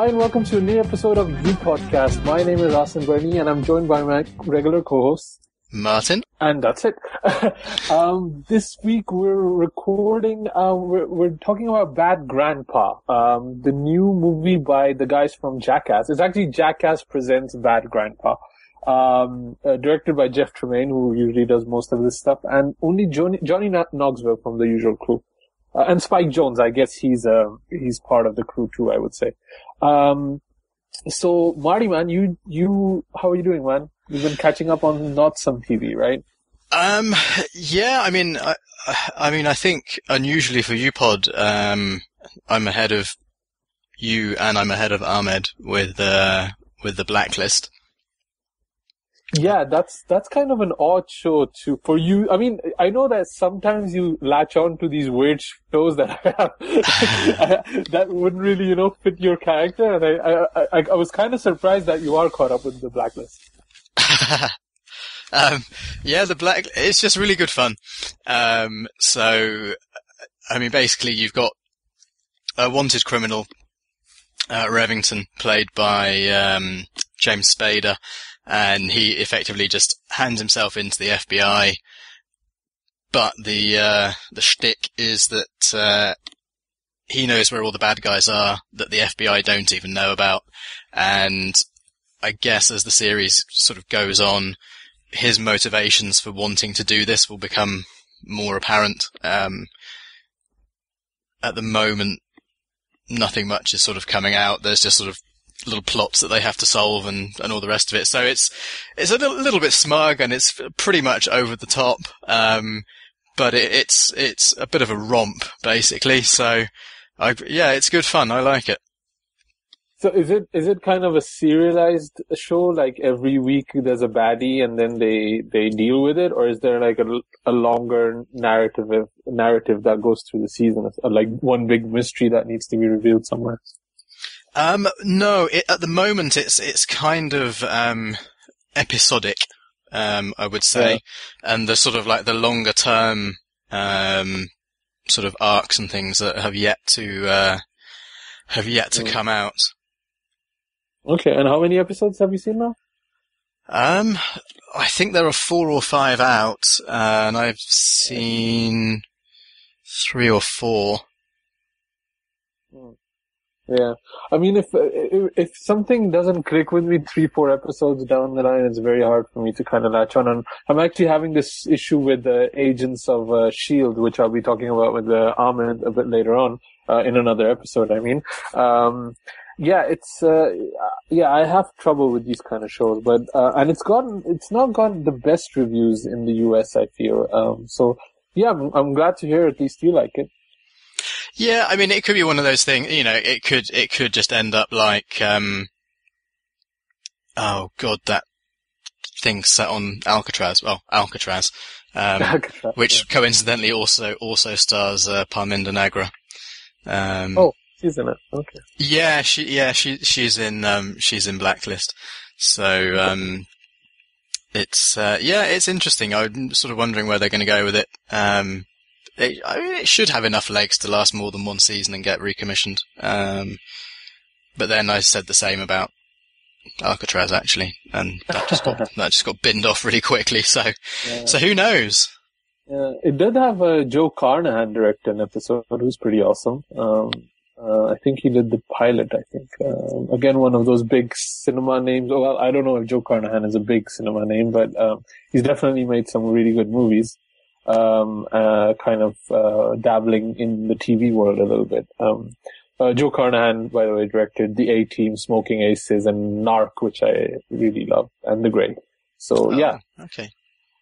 Hi, and welcome to a new episode of the Podcast. My name is Asim Bernie, and I'm joined by my regular co-host, Martin. And that's it. um, this week we're recording, uh, we're, we're, talking about Bad Grandpa, um, the new movie by the guys from Jackass. It's actually Jackass Presents Bad Grandpa. Um, uh, directed by Jeff Tremaine, who usually does most of this stuff, and only Johnny, Johnny Knoxville from the usual crew. Uh, and Spike Jonze, I guess he's, uh, he's part of the crew too, I would say. Um, so Marty, man, you, you, how are you doing, man? You've been catching up on not some TV, right? Um, yeah, I mean, I, I mean, I think unusually for UPod, um, I'm ahead of you and I'm ahead of Ahmed with, uh, with the blacklist. Yeah, that's that's kind of an odd show too for you. I mean, I know that sometimes you latch on to these weird shows that that wouldn't really, you know, fit your character, and I I, I, I was kind of surprised that you are caught up with the blacklist. um, yeah, the black, it's just really good fun. Um, so, I mean, basically you've got a wanted criminal, uh, Reddington, played by, um, James Spader, and he effectively just hands himself into the FBI. But the, uh, the shtick is that, uh, he knows where all the bad guys are that the FBI don't even know about. And I guess as the series sort of goes on, his motivations for wanting to do this will become more apparent. Um, at the moment, nothing much is sort of coming out. There's just sort of little plots that they have to solve and, and all the rest of it. So it's, it's a little, little bit smug and it's pretty much over the top. Um, but it, it's, it's a bit of a romp basically. So I, yeah, it's good fun. I like it. So is it is it kind of a serialized show? Like every week there's a baddie and then they they deal with it, or is there like a, a longer narrative narrative that goes through the season, like one big mystery that needs to be revealed somewhere? Um, no, it, at the moment it's it's kind of um, episodic, um, I would say, yeah. and the sort of like the longer term um, sort of arcs and things that have yet to uh, have yet to mm. come out. Okay, and how many episodes have you seen now? Um, I think there are four or five out, uh, and I've seen three or four. Hmm. Yeah, I mean, if if, something doesn't click with me three, four episodes down the line, it's very hard for me to kind of latch on. And I'm actually having this issue with the Agents of uh, Shield, which I'll be talking about with uh, Ahmed a bit later on uh, in another episode. I mean, um, yeah, it's uh, yeah, I have trouble with these kind of shows, but uh, and it's gotten it's not gotten the best reviews in the US. I feel um, so. Yeah, I'm, I'm glad to hear at least you like it. Yeah, I mean, it could be one of those things. You know, it could it could just end up like, um, oh god, that thing set on Alcatraz. Well, Alcatraz, um, Alcatraz which yeah. coincidentally also also stars uh, Parminder Nagra. Um, oh, She's in it. Okay. Yeah, she yeah she she's in um she's in Blacklist. So um it's uh, yeah it's interesting. I'm sort of wondering where they're going to go with it. Um, it, I mean, it should have enough legs to last more than one season and get recommissioned. Um, but then I said the same about Alcatraz actually, and that just got that just got binned off really quickly. So yeah. so who knows? Yeah, it did have a Joe Carnahan direct an episode, who's pretty awesome. Um, uh, I think he did the pilot. I think um, again one of those big cinema names. Well, I don't know if Joe Carnahan is a big cinema name, but um, he's definitely made some really good movies. Um, uh, kind of uh, dabbling in the TV world a little bit. Um, uh, Joe Carnahan, by the way, directed The A Team, Smoking Aces, and Narc, which I really love, and The Grey. So oh, yeah. Okay.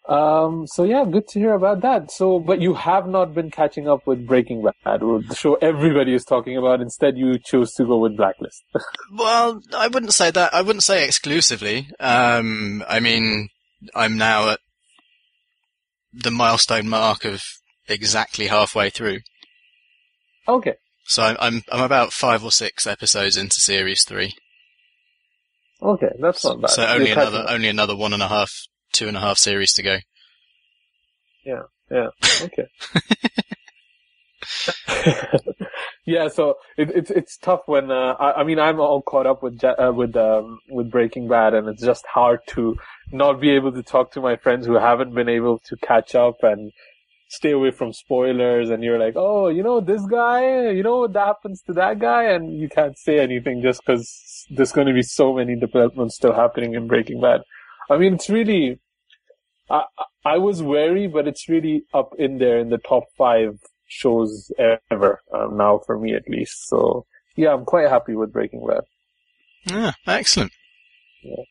Um, so yeah, good to hear about that. So, but you have not been catching up with Breaking Bad, or the show everybody is talking about. Instead, you chose to go with Blacklist. well, I wouldn't say that. I wouldn't say exclusively. Um, I mean, I'm now at the milestone mark of exactly halfway through. Okay. So I'm I'm, I'm about five or six episodes into series three. Okay, that's not bad. So only You're another only another one and a half two and a half series to go. Yeah, yeah, okay. yeah, so it, it's it's tough when uh, I, I, mean I'm all caught up with uh, with um, with Breaking Bad, and it's just hard to not be able to talk to my friends who haven't been able to catch up and stay away from spoilers. And you're like, oh, you know this guy, you know what happens to that guy, and you can't say anything just because there's going to be so many developments still happening in Breaking Bad. I mean, it's really. I, I was wary, but it's really up in there in the top five shows ever um, now for me at least. So yeah, I'm quite happy with Breaking Bad. Yeah, excellent. Yeah.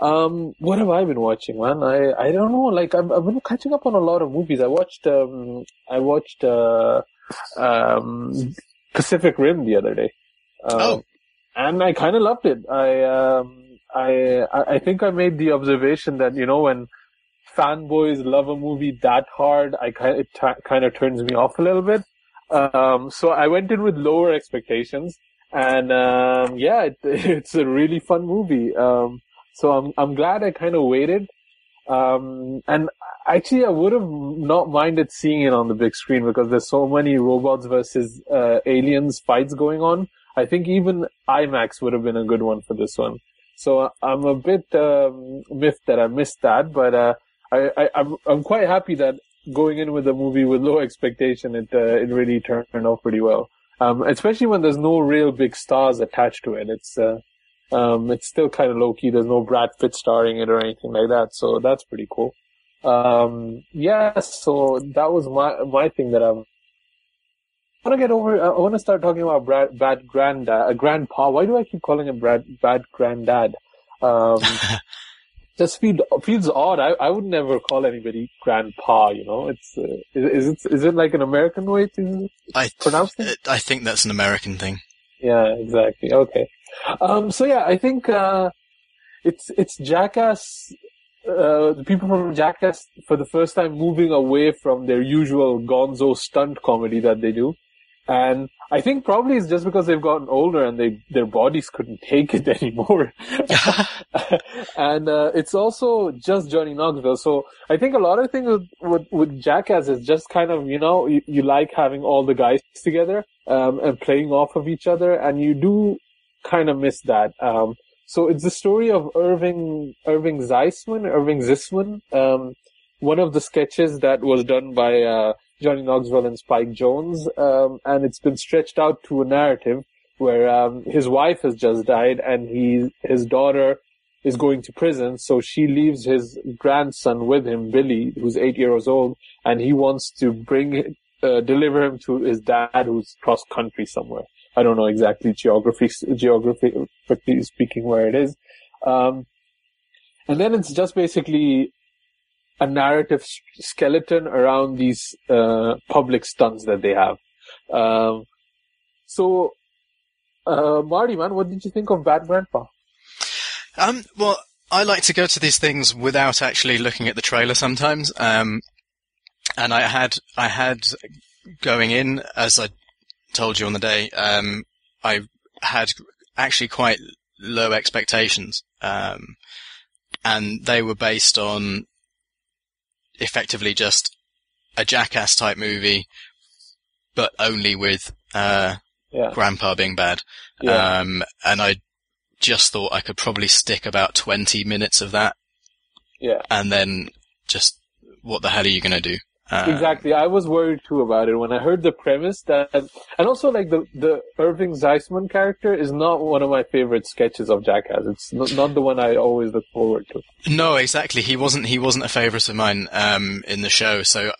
Um, what have I been watching, man? I, I don't know. Like I've, I've been catching up on a lot of movies. I watched um I watched uh um Pacific Rim the other day. Um, oh. And I kind of loved it. I um I I think I made the observation that you know when fanboys love a movie that hard, I kind it t- kind of turns me off a little bit. Um, so I went in with lower expectations, and um, yeah, it, it's a really fun movie. Um, so I'm I'm glad I kind of waited. Um, and actually, I would have not minded seeing it on the big screen because there's so many robots versus uh, aliens fights going on. I think even IMAX would have been a good one for this one. So I'm a bit um, miffed that I missed that, but uh, I, I I'm I'm quite happy that going in with a movie with low expectation, it uh, it really turned out pretty well. Um, especially when there's no real big stars attached to it. It's uh, um, it's still kind of low key. There's no Brad Pitt starring it or anything like that, so that's pretty cool. Um, yeah, so that was my my thing that I'm. I want to get over. I want to start talking about Brad, bad granddad, uh, grandpa. Why do I keep calling him Brad, bad granddad? Um, just feel, feels odd. I, I would never call anybody grandpa, you know. It's, uh, is, is it, is it like an American way to I, pronounce it? I think that's an American thing. Yeah, exactly. Okay. Um, so yeah, I think, uh, it's, it's Jackass, uh, the people from Jackass for the first time moving away from their usual gonzo stunt comedy that they do. And I think probably it's just because they've gotten older and they their bodies couldn't take it anymore. and uh, it's also just Johnny Knoxville. So I think a lot of things with, with, with Jackass is just kind of you know you, you like having all the guys together um, and playing off of each other, and you do kind of miss that. Um, so it's the story of Irving Irving Zisman, Irving Zisman. Um, one of the sketches that was done by uh, Johnny Knoxville and Spike Jonze, um, and it's been stretched out to a narrative where um, his wife has just died and he his daughter is going to prison, so she leaves his grandson with him, Billy, who's eight years old, and he wants to bring uh, deliver him to his dad, who's cross country somewhere. I don't know exactly geography geographically speaking where it is. Um, and then it's just basically a narrative skeleton around these uh, public stunts that they have. Um, so, uh, Marty, man, what did you think of Bad Grandpa? Um, well, I like to go to these things without actually looking at the trailer sometimes. Um, and I had, I had going in, as I told you on the day, um, I had actually quite low expectations. Um, and they were based on effectively just a jackass type movie, but only with uh, yeah. Grandpa being bad. Yeah. Um, and I just thought I could probably stick about 20 minutes of that. Yeah. And then just, what the hell are you going to do? Uh, exactly. I was worried too about it when I heard the premise that, and also like the, the Irving Zisman character is not one of my favorite sketches of Jackass. It's not, not the one I always look forward to. No, exactly. He wasn't, he wasn't a favorite of mine, um, in the show. So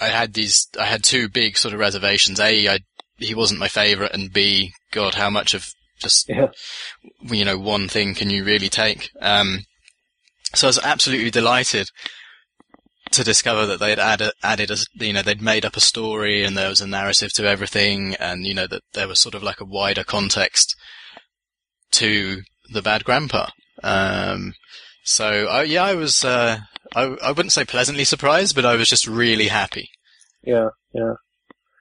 I, I had these, I had two big sort of reservations. A, I, he wasn't my favorite and B, God, how much of just, yeah. you know, one thing can you really take? Um, so I was absolutely delighted to discover that they'd added, added a, you know, they'd made up a story and there was a narrative to everything and, you know, that there was sort of like a wider context to the bad grandpa. Um, so, I, yeah, I was, uh, I, I wouldn't say pleasantly surprised, but I was just really happy. Yeah, yeah.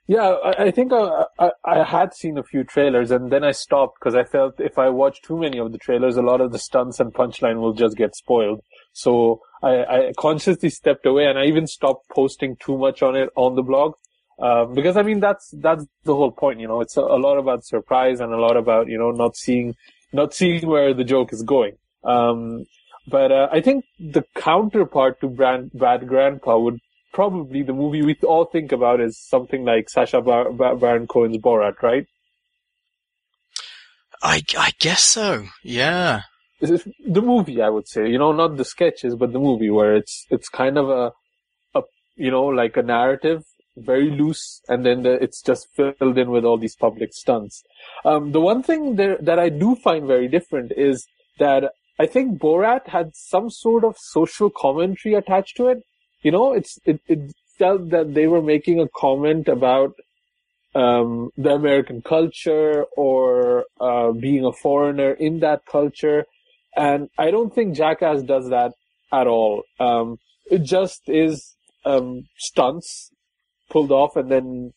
Yeah, I, I think I, I, I, had seen a few trailers and then I stopped because I felt if I watch too many of the trailers, a lot of the stunts and punchline will just get spoiled. So I, I consciously stepped away and I even stopped posting too much on it on the blog. Um, because I mean, that's, that's the whole point, you know, it's a, a, lot about surprise and a lot about, you know, not seeing, not seeing where the joke is going. Um, but, uh, I think the counterpart to Brand, Bad Grandpa would probably the movie we all think about is something like Sacha Bar- Bar- Baron Cohen's Borat, right? I, I guess so. Yeah. The movie, I would say, you know, not the sketches, but the movie where it's, it's kind of a, a, you know, like a narrative, very loose, and then the, it's just filled in with all these public stunts. Um, the one thing there, that I do find very different is that I think Borat had some sort of social commentary attached to it. You know, it's, it, it felt that they were making a comment about um, the American culture or uh, being a foreigner in that culture. And I don't think Jackass does that at all. Um, it just is um, stunts pulled off and then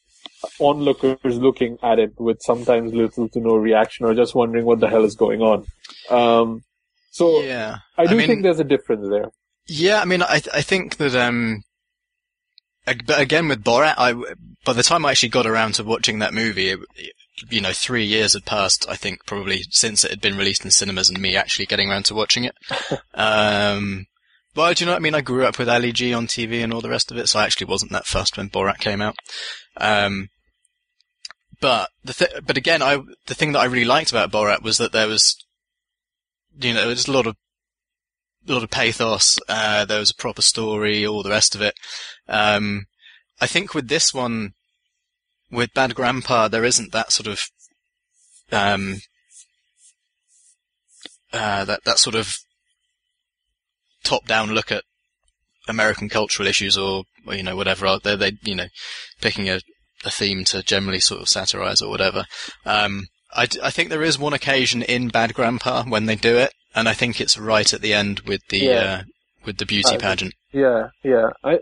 onlookers looking at it with sometimes little to no reaction or just wondering what the hell is going on. Um, so yeah. I do I mean, think there's a difference there. Yeah, I mean, I I think that um, but again with Borat, I by the time I actually got around to watching that movie, it, you know, three years had passed. I think probably since it had been released in cinemas and me actually getting around to watching it. um, but do you know what I mean? I grew up with Ali G on TV and all the rest of it, so I actually wasn't that fussed when Borat came out. Um, but the th- but again, I the thing that I really liked about Borat was that there was, you know, there was a lot of a lot of pathos. Uh, there was a proper story, all the rest of it. Um, I think with this one, with Bad Grandpa, there isn't that sort of um, uh, that that sort of top-down look at American cultural issues, or, or you know whatever. They they you know picking a, a theme to generally sort of satirize or whatever. Um, I, I think there is one occasion in Bad Grandpa when they do it, and I think it's right at the end with the Yeah. uh, with the beauty Uh, pageant. Yeah, yeah. I,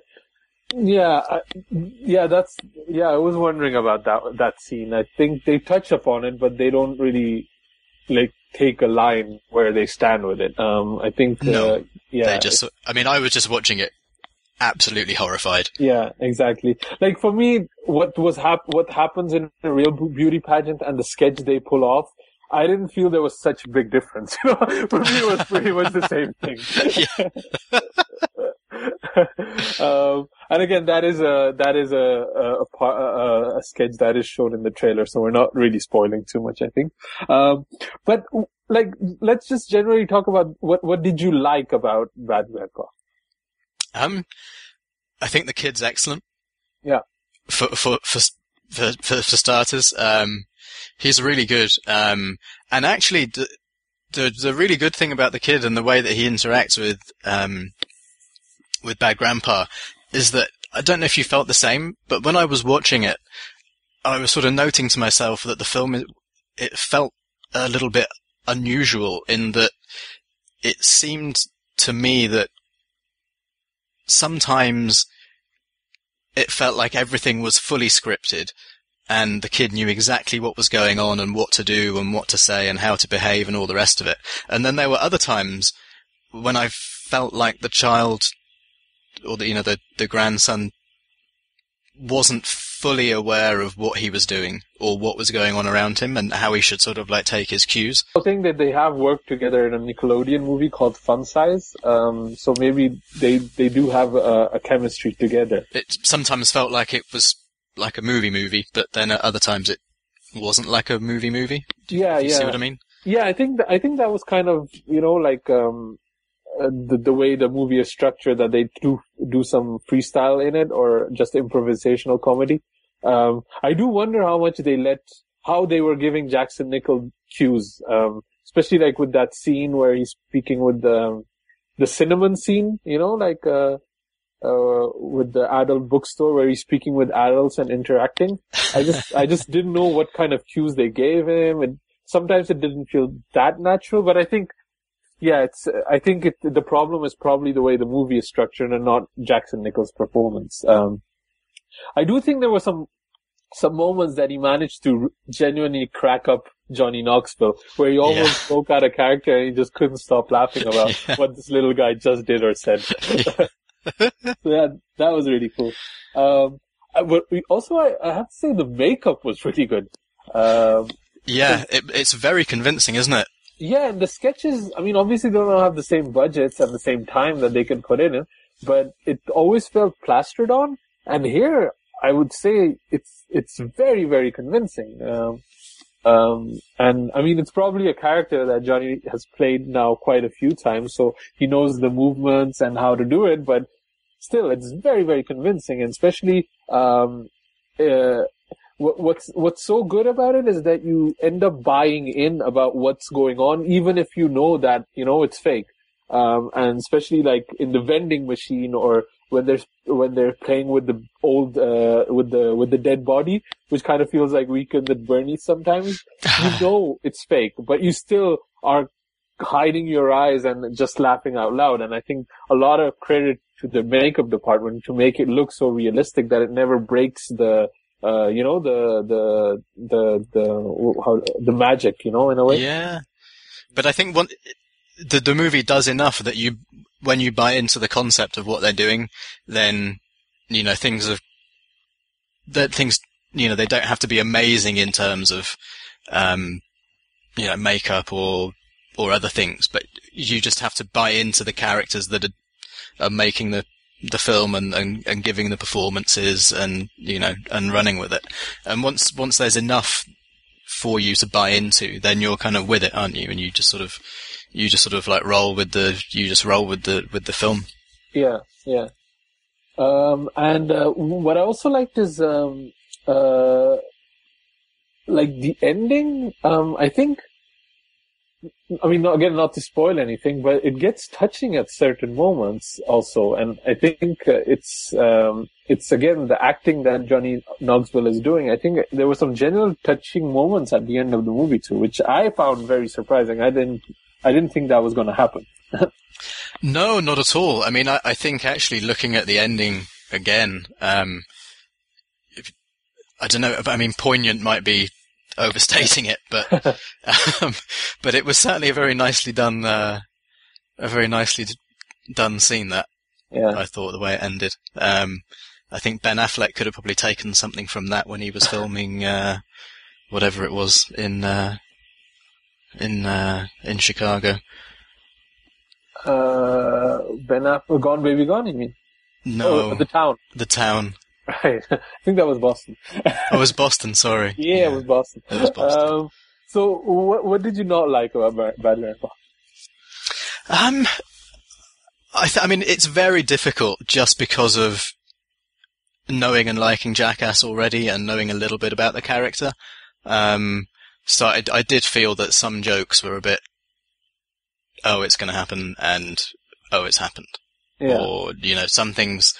yeah, I, yeah. That's yeah. I was wondering about that that scene. I think they touch upon it, but they don't really like take a line where they stand with it. Um, I think. No, uh, yeah. They just, I mean, I was just watching it, absolutely horrified. Yeah, exactly. Like for me, what was hap- what happens in a real beauty pageant and the sketch they pull off, I didn't feel there was such a big difference. You know, for me, it was pretty much the same thing. um, and again, that is a that is a a, a, a a sketch that is shown in the trailer, so we're not really spoiling too much, I think. Um, but like, let's just generally talk about what what did you like about Bad Grandpa? Um, I think the kid's excellent. Yeah. For for for for for, for starters, um, he's really good. Um, and actually, the, the the really good thing about the kid and the way that he interacts with um with Bad Grandpa is that I don't know if you felt the same, but when I was watching it, I was sort of noting to myself that the film it, felt a little bit unusual in that it seemed to me that sometimes it felt like everything was fully scripted and the kid knew exactly what was going on and what to do and what to say and how to behave and all the rest of it. And then there were other times when I felt like the child or the, you know, the, the grandson wasn't fully aware of what he was doing or what was going on around him and how he should sort of like take his cues. I think that they have worked together in a Nickelodeon movie called Fun Size. Um, so maybe they they do have a, a chemistry together. It sometimes felt like it was like a movie movie, but then at other times it wasn't like a movie movie. Yeah, You yeah, see what I mean? yeah. I think th- I think that was kind of you know like um, uh, the the way the movie is structured that they do do some freestyle in it or just improvisational comedy. Um, I do wonder how much they let how they were giving Jackson Nicoll cues, um, especially like with that scene where he's speaking with the the cinnamon scene. You know, like. Uh, uh, with the adult bookstore where he's speaking with adults and interacting. I just, I just didn't know what kind of cues they gave him, and sometimes it didn't feel that natural. But I think, yeah, it's. I think it, the problem is probably the way the movie is structured and not Jackson Nicoll's performance. Um, I do think there were some some moments that he managed to genuinely crack up Johnny Knoxville, where he almost Yeah. spoke out of character and he just couldn't stop laughing about Yeah. what this little guy just did or said. so that that was really cool. Um, but we, also, I, I have to say the makeup was pretty good. Um, Yeah, it, it's very convincing, isn't it? Yeah, and the sketches, I mean, obviously they don't have the same budgets and the same time that they can put in it, but it always felt plastered on. And here, I would say it's, it's very, very convincing. Um, um, and I mean, it's probably a character that Johnny has played now quite a few times, so he knows the movements and how to do it, but still, it's very, very convincing, and especially, um, uh, what, what's what's so good about it is that you end up buying in about what's going on, even if you know that you know it's fake. Um, and especially like in the vending machine or when they're when they're playing with the old uh, with the with the dead body, which kind of feels like Weekend at Bernie's sometimes. you know it's fake, but you still are hiding your eyes and just laughing out loud. And I think a lot of credit to the makeup department to make it look so realistic that it never breaks the uh, you know, the, the, the, the, how, the magic, you know, in a way. Yeah, but I think one, the the movie does enough that you, when you buy into the concept of what they're doing, then you know things are that things you know they don't have to be amazing in terms of um, you know makeup or or other things, but you just have to buy into the characters that are, are making the the film and, and, and giving the performances and you know and running with it. And once once there's enough for you to buy into, then you're kind of with it, aren't you? And you just sort of you just sort of like roll with the you just roll with the with the film. Yeah, yeah. Um, and uh, what I also liked is um, uh, like the ending. Um, I think. I mean, again, not to spoil anything, but it gets touching at certain moments also, and I think uh, it's um, it's again the acting that Johnny Knoxville is doing. I think there were some general touching moments at the end of the movie too, which I found very surprising. I didn't I didn't think that was going to happen. No, not at all. I mean, I, I think actually looking at the ending again, um, if, I don't know. I mean, poignant might be overstating it, but um, but it was certainly a very nicely done, uh, a very nicely done scene. That Yeah, I thought the way it ended. Um, I think Ben Affleck could have probably taken something from that when he was filming uh, whatever it was in uh, in uh, in Chicago. uh, Ben Affleck, Gone Baby Gone. You mean? No, Oh, the town. the town. Right. I think that was Boston. Oh, it was Boston. Sorry. Yeah, it was Boston. It was Boston. Um, so what what did you not like about Bad, Bad Grandpa? Um, I, th- I mean, it's very difficult just because of knowing and liking Jackass already and knowing a little bit about the character. Um, so I, I did feel that some jokes were a bit, oh, it's going to happen, and oh, it's happened. Yeah. Or, you know, some things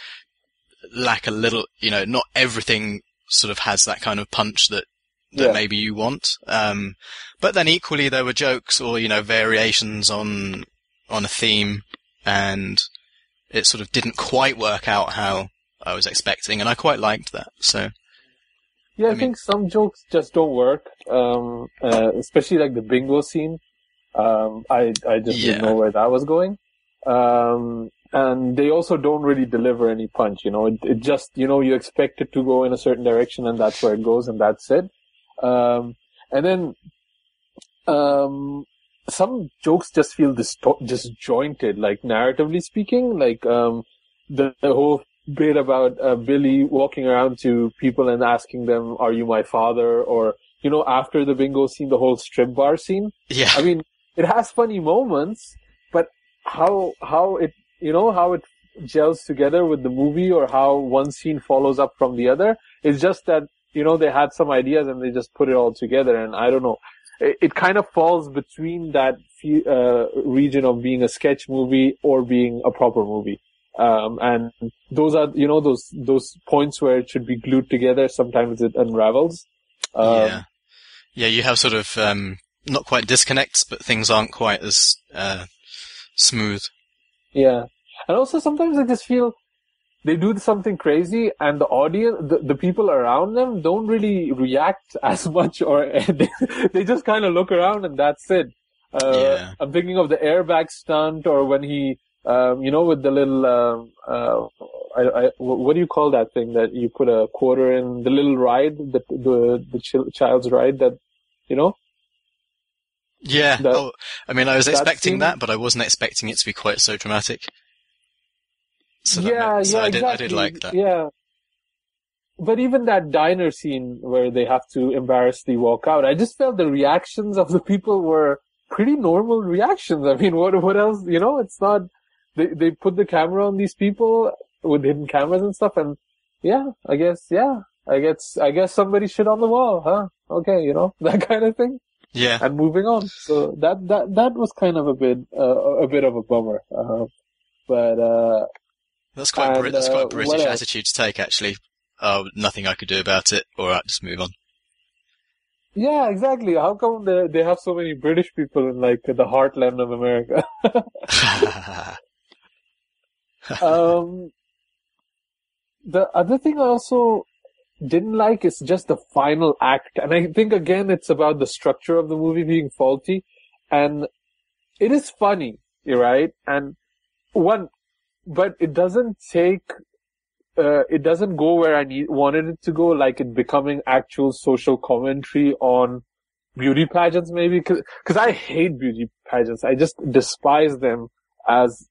lack a little, you know, not everything sort of has that kind of punch that, that Yeah. maybe you want. Um, but then equally there were jokes or, you know, variations on, on a theme and it sort of didn't quite work out how I was expecting and I quite liked that. So, Yeah, I, I mean- think some jokes just don't work. Um, uh, especially like the bingo scene. Um, I I just Yeah. didn't know where that was going. Um, and they also don't really deliver any punch. You know, it, it just you know you expect it to go in a certain direction, and that's where it goes, and that's it. Um, and then um, some jokes just feel disto- disjointed, like narratively speaking, like um, the, the whole bit about uh, Billy walking around to people and asking them, "Are you my father?" or you know, after the bingo scene, the whole strip bar scene. yeah. I mean, it has funny moments, but how how it you know how it gels together with the movie or how one scene follows up from the other. It's just that you know they had some ideas and they just put it all together, and I don't know. It, it kind of falls between that uh, region of being a sketch movie or being a proper movie. Um, and those are, you know, those, those points where it should be glued together. Sometimes it unravels. Um, yeah. Yeah, you have sort of, um, not quite disconnects, but things aren't quite as, uh, smooth. Yeah. And also sometimes I just feel they do something crazy and the audience, the, the people around them don't really react as much or they, they just kind of look around and that's it. Uh, Yeah. I'm thinking of the airbag stunt or when he, Um, you know, with the little, um, uh, I, I, what do you call that thing that you put a quarter in? The little ride, the the the ch- child's ride that, you know. Yeah. That- oh, I mean, I was expecting scene- that, but I wasn't expecting it to be quite so dramatic. So yeah, meant- so yeah, I did, exactly. I did like that. Yeah. But even that diner scene where they have to embarrassingly walk out, I just felt the reactions of the people were pretty normal reactions. I mean, what what else? You know, it's not. They they put the camera on these people with hidden cameras and stuff, and yeah, I guess yeah, I guess I guess somebody shit on the wall, huh? Okay, you know that kind of thing, Yeah. and moving on. So that that that was kind of a bit uh, a bit of a bummer. Uh, but uh, That's quite, And, that's quite uh, a British what attitude to take, actually. Oh, nothing I could do about it. All right, just move on. Yeah, exactly. How come they they have so many British people in like the heartland of America? um, the other thing I also didn't like is just the final act, and I think again it's about the structure of the movie being faulty, and it is funny, right? And one, but it doesn't take. Uh, it doesn't go where I need wanted it to go, like it becoming actual social commentary on beauty pageants, maybe. Because I hate beauty pageants. I just despise them as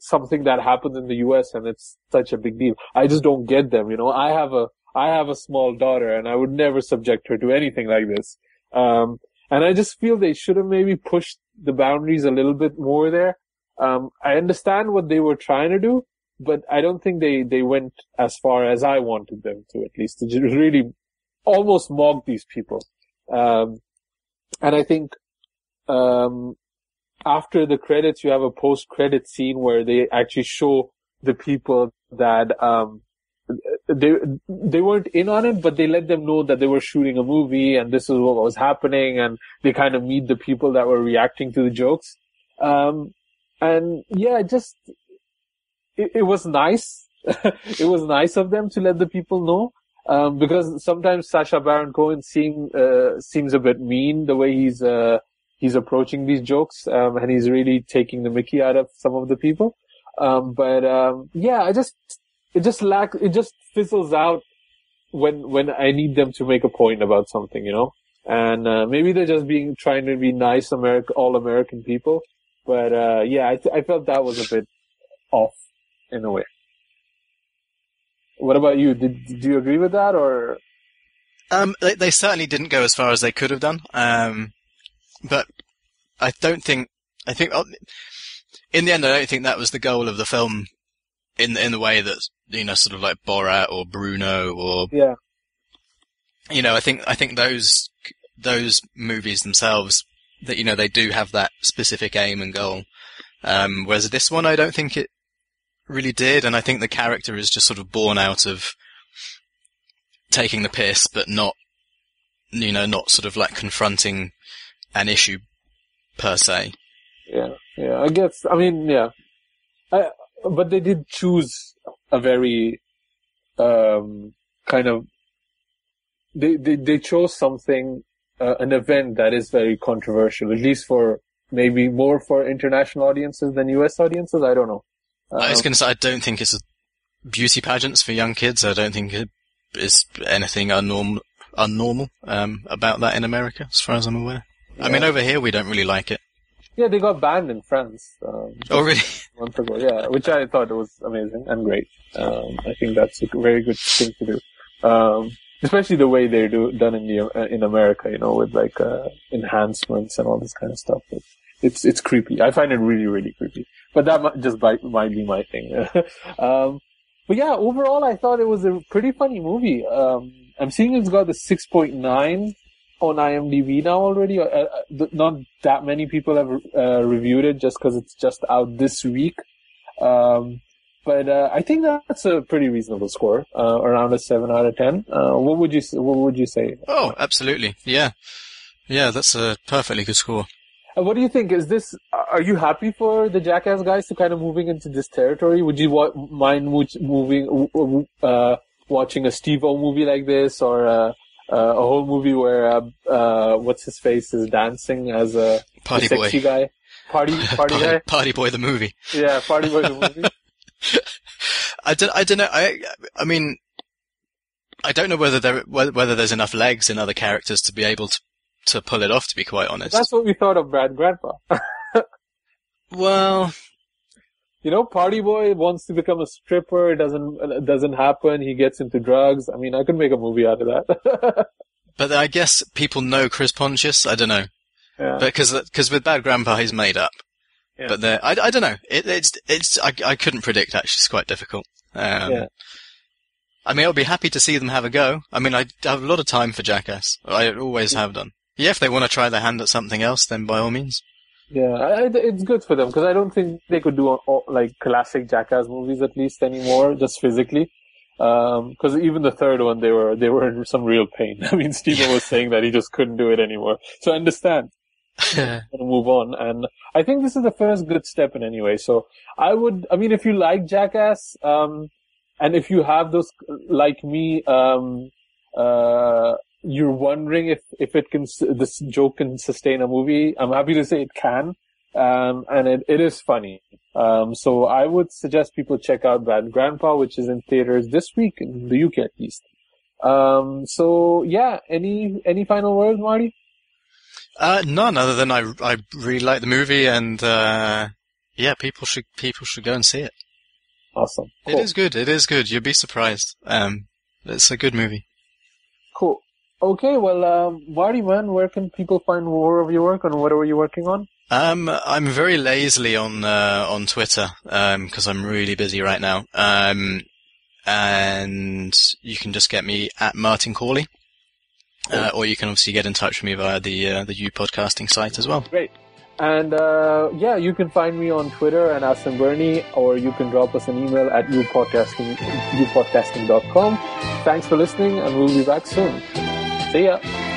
something that happens in the US and it's such a big deal. I just don't get them, you know. I have a I have a small daughter and I would never subject her to anything like this. Um and I just feel they should have maybe pushed the boundaries a little bit more there. Um I understand what they were trying to do, but I don't think they they went as far as I wanted them to at least to really almost mock these people. Um and I think um after the credits, you have a post-credit scene where they actually show the people that um, they they weren't in on it, but they let them know that they were shooting a movie and this is what was happening, and they kind of meet the people that were reacting to the jokes. Um, and yeah, just it, it was nice. it was nice of them to let the people know. Um, because sometimes Sacha Baron Cohen seem, uh, seems a bit mean the way he's, uh, he's approaching these jokes, um, and he's really taking the mickey out of some of the people. Um, but, um, yeah, I just, it just lack, it just fizzles out when, when I need them to make a point about something, you know? And, uh, maybe they're just being, trying to be nice American, all American people. But, uh, yeah, I, th- I felt that was a bit off in a way. What about you? Did, did you agree with that or? Um, they, they certainly didn't go as far as they could have done. Um, but I don't think, I think, oh, in the end, I don't think that was the goal of the film in, in the way that, you know, sort of like Borat or Bruno or, Yeah. you know, I think, I think those, those movies themselves, that, you know, they do have that specific aim and goal. Um, whereas this one, I don't think it really did. And I think the character is just sort of born out of taking the piss, but not, you know, not sort of like confronting an issue per se. Yeah, yeah. I guess. I mean, yeah. I, but they did choose a very um, kind of. They, they they chose something, uh, an event that is very controversial, at least for maybe more for international audiences than U.S. audiences. I don't know. I was Um, going to say, I don't think it's a beauty pageants for young kids. I don't think it is anything unnormal, unnormal um, about that in America, as far as I'm aware. I mean, over here we don't really like it. yeah, they got banned in France. Um, Oh, really? Months ago. Yeah, which I thought was amazing and great. Um, I think that's a very good thing to do. Um, especially the way they're do, done in the uh, in America, you know, with like uh, enhancements and all this kind of stuff. It's it's, it's creepy. I find it really really creepy. But that might, just might, might be my thing. um, but yeah, overall, I thought it was a pretty funny movie. Um, I'm seeing it's got the 6.9 on IMDb now already. Uh, uh, th- not that many people have uh, reviewed it just because it's just out this week. Um, but uh, I think that's a pretty reasonable score, uh, around a seven out of ten. Uh, what would you What would you say? Oh, absolutely. Yeah. Yeah, that's a perfectly good score. What do you think? Is this? Are you happy for the Jackass guys to kind of moving into this territory? Would you wa- mind moving, uh, watching a Steve-O movie like this, or uh, a whole movie where uh, uh, what's his face is dancing as a Party the boy. guy? Party, party Party, guy. Party Boy the movie. Yeah, Party Boy the movie. I don't, I don't know. I, I mean, I don't know whether there, whether, whether there's enough legs in other characters to be able to, to pull it off, to be quite honest. That's what we thought of Brad Grandpa. well, you know, Party Boy wants to become a stripper. It doesn't, doesn't happen. He gets into drugs. I mean, I could make a movie out of that. but I guess people know Chris Pontius. I don't know. yeah. Because, because with Bad Grandpa, he's made up. Yeah. But there, I, I don't know. It, it's, it's, I, I couldn't predict actually. It's quite difficult. Um, Yeah. I mean, I'll be happy to see them have a go. I mean, I have a lot of time for Jackass. I always have done. Yeah, if they want to try their hand at something else, then by all means. Yeah, I, it's good for them because I don't think they could do all, like classic Jackass movies at least anymore, just physically. Because even the third one, they were they were in some real pain. I mean, Steve-O was saying that he just couldn't do it anymore. So I understand. want to move on, and I think this is the first good step in any way. So I would, I mean, if you like Jackass, um, and if you have those like me, um, uh, you're wondering if if it can this joke can sustain a movie. I'm happy to say it can, um, and it, it is funny. Um, so I would suggest people check out Bad Grandpa, which is in theaters this week in the UK at least. Um, so yeah, any any final words, Marty? Uh, none other than I, I really like the movie and, uh, yeah, people should, people should go and see it. Awesome. It Cool. is good. It is good. You'll be surprised. Um, it's a good movie. Cool. Okay, well, um, Marty, man, where can people find more of your work and what are you working on? Um, I'm very lazily on uh, on Twitter because I'm really busy right now. Um, and you can just get me at Martin Corley, uh, or you can obviously get in touch with me via the uh, the U podcasting site as well. Great. And uh, yeah, you can find me on Twitter and Aston Bernie, or you can drop us an email at upodcasting, upodcasting.com. Thanks for listening, and we'll be back soon. See ya.